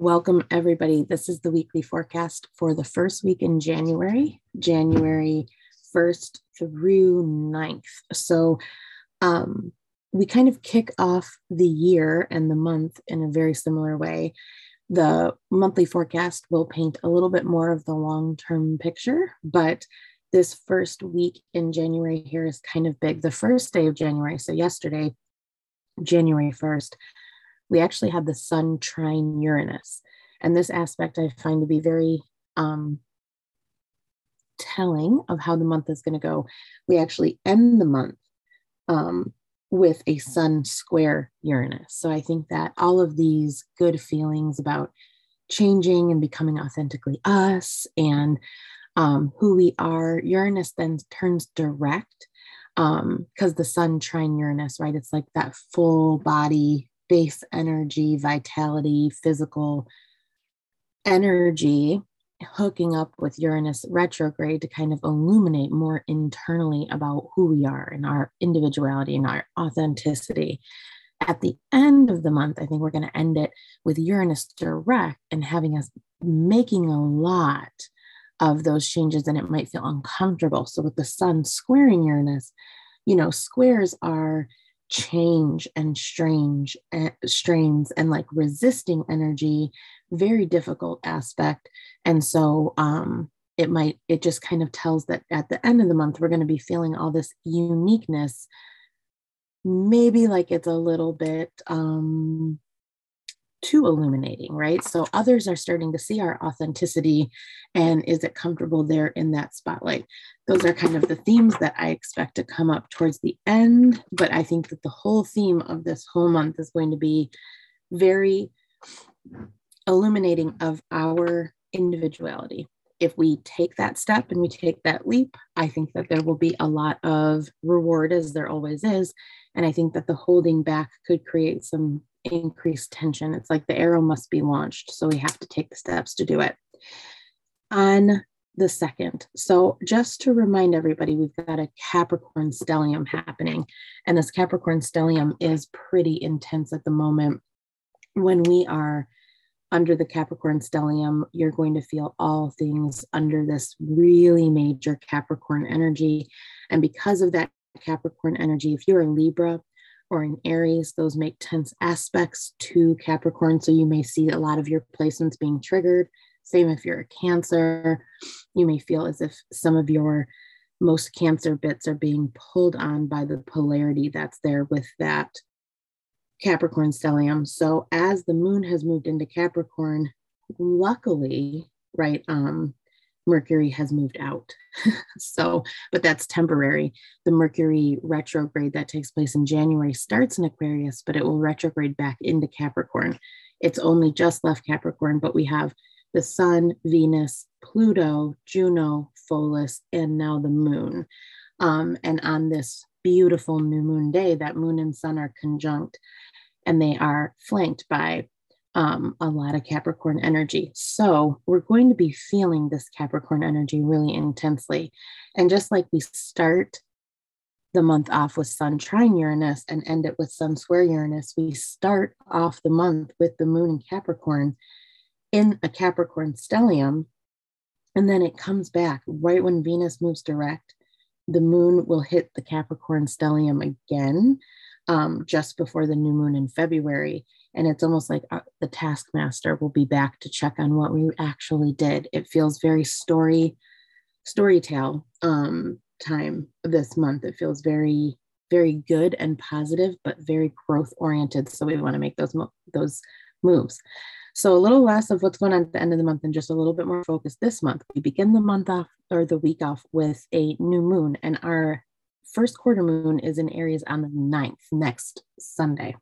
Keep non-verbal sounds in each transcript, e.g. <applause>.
Welcome, everybody. This is the weekly forecast for the first week in January, January 1st through 9th. So, um, we kind of kick off the year and the month in a very similar way. The monthly forecast will paint a little bit more of the long term picture, but this first week in January here is kind of big. The first day of January, so yesterday, January 1st, we actually had the sun trine Uranus. And this aspect I find to be very um, telling of how the month is going to go. We actually end the month um, with a sun square Uranus. So I think that all of these good feelings about changing and becoming authentically us and um, who we are, Uranus then turns direct because um, the sun trine Uranus, right? It's like that full body base energy, vitality, physical energy hooking up with Uranus retrograde to kind of illuminate more internally about who we are and our individuality and our authenticity. At the end of the month, I think we're going to end it with Uranus direct and having us making a lot of those changes and it might feel uncomfortable. So with the sun squaring Uranus, you know, squares are change and strange uh, strains and like resisting energy very difficult aspect and so um it might it just kind of tells that at the end of the month we're going to be feeling all this uniqueness maybe like it's a little bit um too illuminating, right? So others are starting to see our authenticity and is it comfortable there in that spotlight? Those are kind of the themes that I expect to come up towards the end. But I think that the whole theme of this whole month is going to be very illuminating of our individuality. If we take that step and we take that leap, I think that there will be a lot of reward, as there always is. And I think that the holding back could create some increased tension. It's like the arrow must be launched. So we have to take the steps to do it. On the second. So, just to remind everybody, we've got a Capricorn stellium happening, and this Capricorn stellium is pretty intense at the moment. When we are under the Capricorn stellium, you're going to feel all things under this really major Capricorn energy. And because of that Capricorn energy, if you're a Libra, or in Aries, those make tense aspects to Capricorn. So you may see a lot of your placements being triggered. Same if you're a Cancer, you may feel as if some of your most Cancer bits are being pulled on by the polarity that's there with that Capricorn stellium. So as the moon has moved into Capricorn, luckily, right, um, Mercury has moved out. <laughs> so, but that's temporary. The Mercury retrograde that takes place in January starts in Aquarius, but it will retrograde back into Capricorn. It's only just left Capricorn, but we have the Sun, Venus, Pluto, Juno, Pholus, and now the moon. Um, and on this beautiful new moon day, that moon and sun are conjunct and they are flanked by um, a lot of Capricorn energy. So we're going to be feeling this Capricorn energy really intensely. And just like we start the month off with Sun trine Uranus and end it with Sun square Uranus, we start off the month with the moon in Capricorn in a Capricorn stellium. And then it comes back right when Venus moves direct. The moon will hit the Capricorn stellium again um, just before the new moon in February. And it's almost like uh, the taskmaster will be back to check on what we actually did. It feels very story, story tale um, time this month. It feels very, very good and positive, but very growth oriented. So we want to make those mo- those moves. So a little less of what's going on at the end of the month and just a little bit more focus this month. We begin the month off or the week off with a new moon, and our first quarter moon is in Aries on the 9th, next Sunday.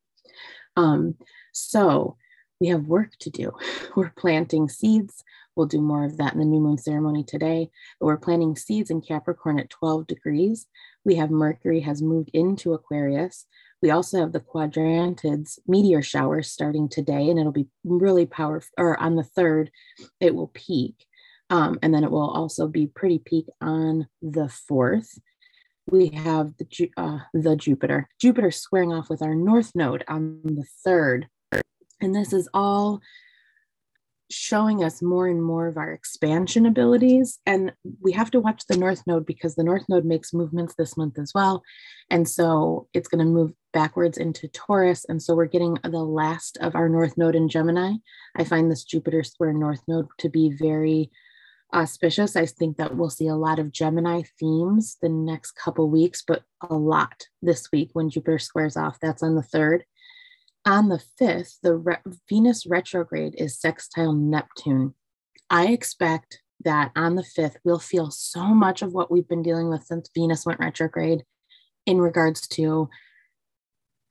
Um, so we have work to do. <laughs> We're planting seeds. We'll do more of that in the new moon ceremony today. But we're planting seeds in Capricorn at 12 degrees. We have Mercury has moved into Aquarius. We also have the quadrantids meteor shower starting today, and it'll be really powerful. Or on the third, it will peak. Um, and then it will also be pretty peak on the fourth we have the, uh, the Jupiter. Jupiter squaring off with our north node on the third. And this is all showing us more and more of our expansion abilities. And we have to watch the North Node because the North Node makes movements this month as well. And so it's going to move backwards into Taurus. And so we're getting the last of our North Node in Gemini. I find this Jupiter square North Node to be very auspicious. I think that we'll see a lot of Gemini themes the next couple weeks, but a lot this week when Jupiter squares off. That's on the third on the 5th, the re- Venus retrograde is sextile Neptune. I expect that on the 5th, we'll feel so much of what we've been dealing with since Venus went retrograde in regards to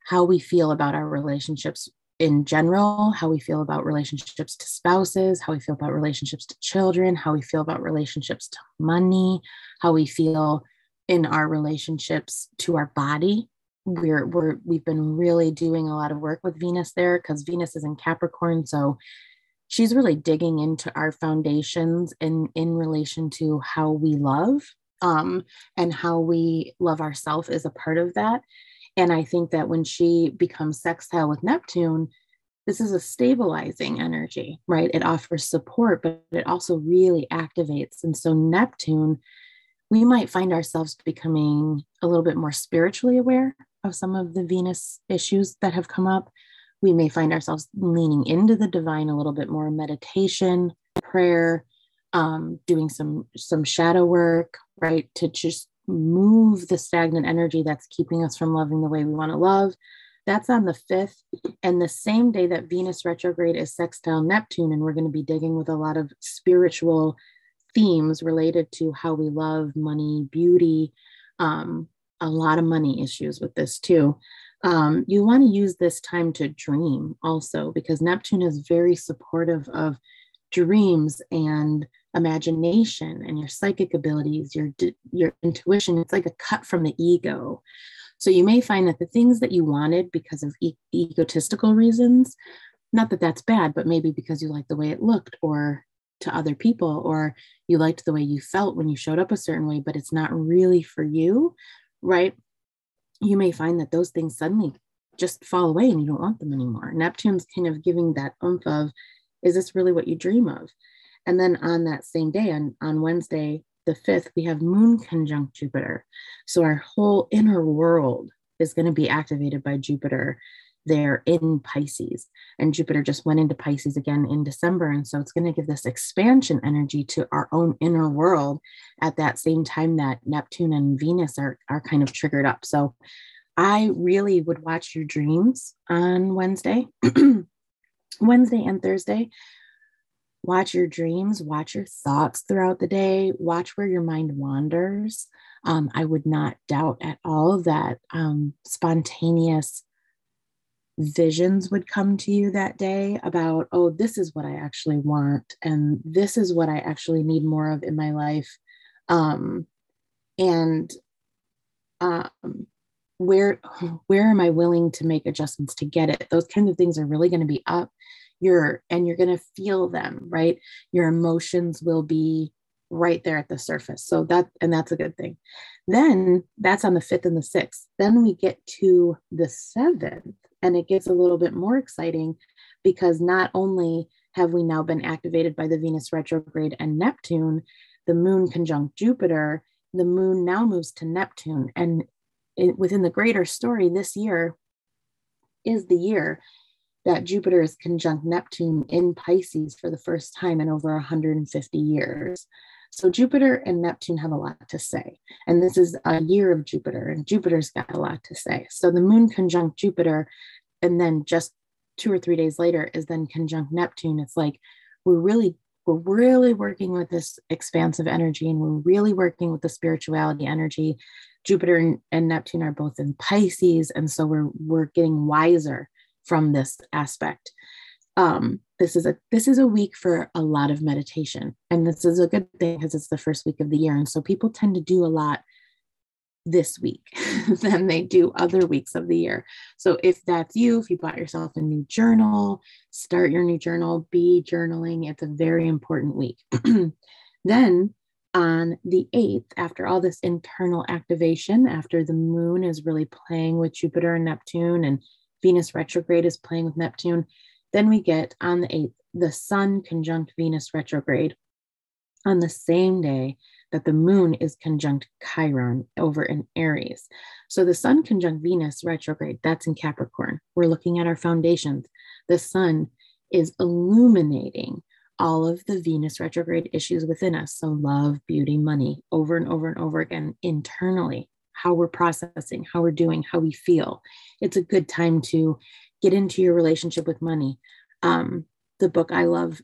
how we feel about our relationships in general, how we feel about relationships to spouses, how we feel about relationships to children, how we feel about relationships to money, how we feel in our relationships to our body we're we're we've been really doing a lot of work with Venus there because Venus is in Capricorn, so she's really digging into our foundations in in relation to how we love um, and how we love ourselves is a part of that. And I think that when she becomes sextile with Neptune, this is a stabilizing energy, right? It offers support, but it also really activates. And so Neptune, we might find ourselves becoming a little bit more spiritually aware of some of the Venus issues that have come up, we may find ourselves leaning into the divine a little bit more meditation, prayer, um, doing some some shadow work, right, to just move the stagnant energy that's keeping us from loving the way we want to love. That's on the fifth, and the same day that Venus retrograde is sextile Neptune, and we're going to be digging with a lot of spiritual themes related to how we love money, beauty, um, a lot of money issues with this too. Um, you want to use this time to dream also because Neptune is very supportive of dreams and imagination and your psychic abilities, your your intuition. It's like a cut from the ego. So you may find that the things that you wanted because of e- egotistical reasons, not that that's bad, but maybe because you like the way it looked or to other people or you liked the way you felt when you showed up a certain way, but it's not really for you right? You may find that those things suddenly just fall away and you don't want them anymore. Neptune's kind of giving that oomph of, is this really what you dream of? And then on that same day, on, on Wednesday, the 5th, we have Moon conjunct Jupiter. So our whole inner world is going to be activated by Jupiter there in Pisces. And Jupiter just went into Pisces again in December. And so it's going to give this expansion energy to our own inner world at that same time that Neptune and Venus are, are kind of triggered up. So I really would watch your dreams on Wednesday, <clears throat> Wednesday and Thursday. Watch your dreams, watch your thoughts throughout the day, watch where your mind wanders. Um, I would not doubt at all that um, spontaneous visions would come to you that day about, oh, this is what I actually want, and this is what I actually need more of in my life. Um, and um, where <sighs> where am I willing to make adjustments to get it? Those kinds of things are really going to be up. You're and you're going to feel them, right? Your emotions will be right there at the surface. So that, and that's a good thing. Then that's on the fifth and the sixth. Then we get to the seventh, and it gets a little bit more exciting because not only have we now been activated by the Venus retrograde and Neptune, the moon conjunct Jupiter, the moon now moves to Neptune. And it, within the greater story, this year is the year that Jupiter is conjunct Neptune in Pisces for the first time in over 150 years. So Jupiter and Neptune have a lot to say. And this is a year of Jupiter, and Jupiter's got a lot to say. So the moon conjunct Jupiter, and then just two or three days later is then conjunct Neptune. It's like we're really we're really working with this expansive energy and we're really working with the spirituality energy. Jupiter and, Neptune are both in Pisces, and so we're we're getting wiser from this aspect. Um, this is a this is a week for a lot of meditation. And this is a good thing because it's the first week of the year. And so people tend to do a lot this week <laughs> than they do other weeks of the year. So if that's you if you bought yourself a new journal start your new journal be journaling. It's a very important week. <clears throat> Then on the 8th after all this internal activation after the moon is really playing with jupiter and neptune and venus retrograde is playing with neptune then we get on the 8th the Sun conjunct Venus retrograde on the same day that the moon is conjunct Chiron over in Aries. So the Sun conjunct Venus retrograde, that's in Capricorn. We're looking at our foundations. The Sun is illuminating all of the Venus retrograde issues within us. So, love, beauty, money, over and over and over again internally, how we're processing, how we're doing, how we feel. It's a good time to get into your relationship with money. Um, the book I love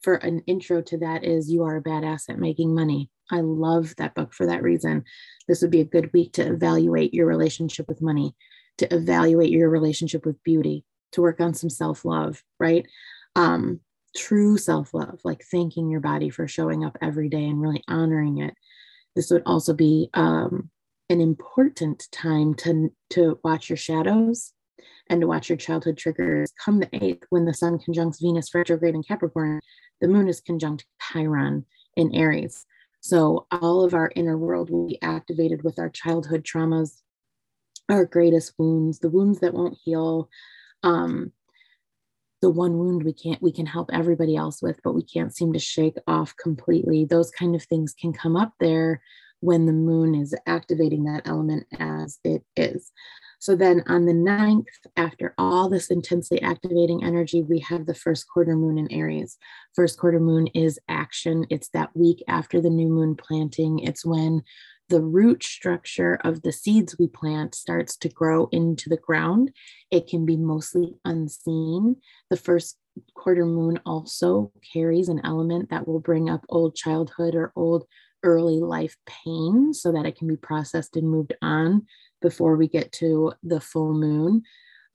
for an intro to that is You Are a Badass at Making Money. I love that book for that reason. This would be a good week to evaluate your relationship with money, to evaluate your relationship with beauty, to work on some self love, right? Um, true self love, like thanking your body for showing up every day and really honoring it. This would also be um, an important time to, to watch your shadows and to watch your childhood triggers. Come the 8th, when the sun conjuncts Venus retrograde in Capricorn, the moon is conjunct Chiron in Aries. So all of our inner world will be activated with our childhood traumas, our greatest wounds, the wounds that won't heal, um, the one wound we can't we can help everybody else with but we can't seem to shake off completely those kind of things can come up there when the moon is activating that element as it is so then on the 9th after all this intensely activating energy we have the first quarter moon in aries first quarter moon is action it's that week after the new moon planting it's when the root structure of the seeds we plant starts to grow into the ground. It can be mostly unseen. The first quarter moon also carries an element that will bring up old childhood or old early life pain so that it can be processed and moved on before we get to the full moon.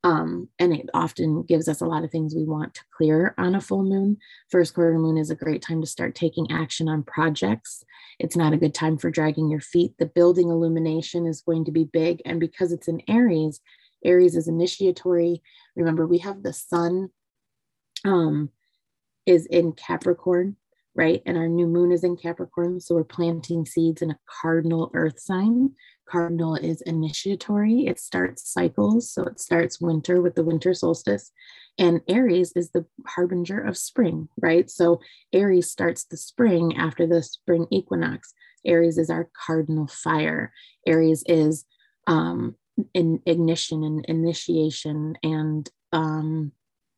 Um, and it often gives us a lot of things we want to clear on a full moon. First quarter moon is a great time to start taking action on projects. It's not a good time for dragging your feet. The building illumination is going to be big. And because it's in Aries, Aries is initiatory. Remember, we have the sun um, is in Capricorn, right? And our new moon is in Capricorn. So we're planting seeds in a cardinal earth sign. Cardinal is initiatory, it starts cycles. So it starts winter with the winter solstice. And Aries is the harbinger of spring, right? So Aries starts the spring after the spring equinox. Aries is our cardinal fire. Aries is um, in ignition and initiation and um,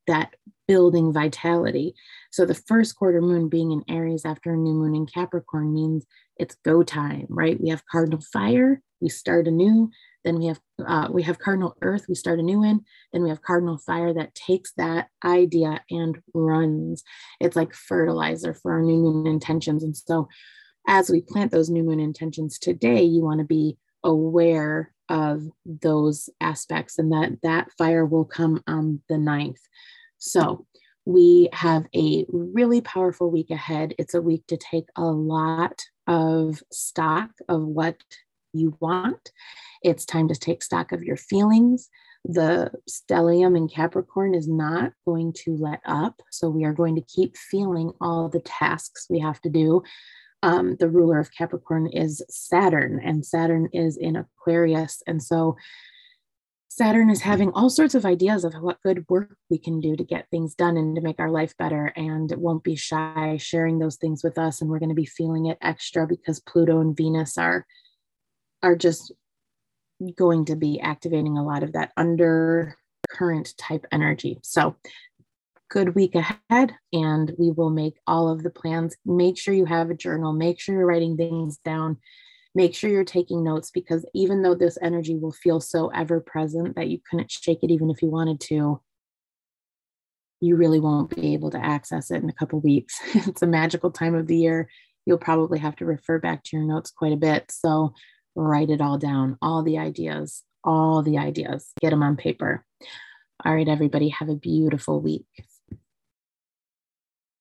that building vitality. So the first quarter moon being in Aries after a new moon in Capricorn means it's go time, right? We have cardinal fire, we start anew. Then we have uh, we have cardinal earth, we start a new one. Then we have cardinal fire that takes that idea and runs. It's like fertilizer for our new moon intentions. And so as we plant those new moon intentions today, you want to be aware of those aspects and that that fire will come on the ninth. So we have a really powerful week ahead. It's a week to take a lot of stock of what you want. It's time to take stock of your feelings. The stellium in Capricorn is not going to let up. So we are going to keep feeling all the tasks we have to do. Um, the ruler of Capricorn is Saturn, and Saturn is in Aquarius. And so Saturn is having all sorts of ideas of what good work we can do to get things done and to make our life better. And won't be shy sharing those things with us. And we're going to be feeling it extra because Pluto and Venus are are just going to be activating a lot of that undercurrent type energy. So good week ahead and we will make all of the plans. Make sure you have a journal, make sure you're writing things down make sure you're taking notes because even though this energy will feel so ever present that you couldn't shake it even if you wanted to, you really won't be able to access it in a couple weeks. <laughs> it's a magical time of the year. You'll probably have to refer back to your notes quite a bit. So write it all down, all the ideas, all the ideas, get them on paper. All right, everybody, have a beautiful week.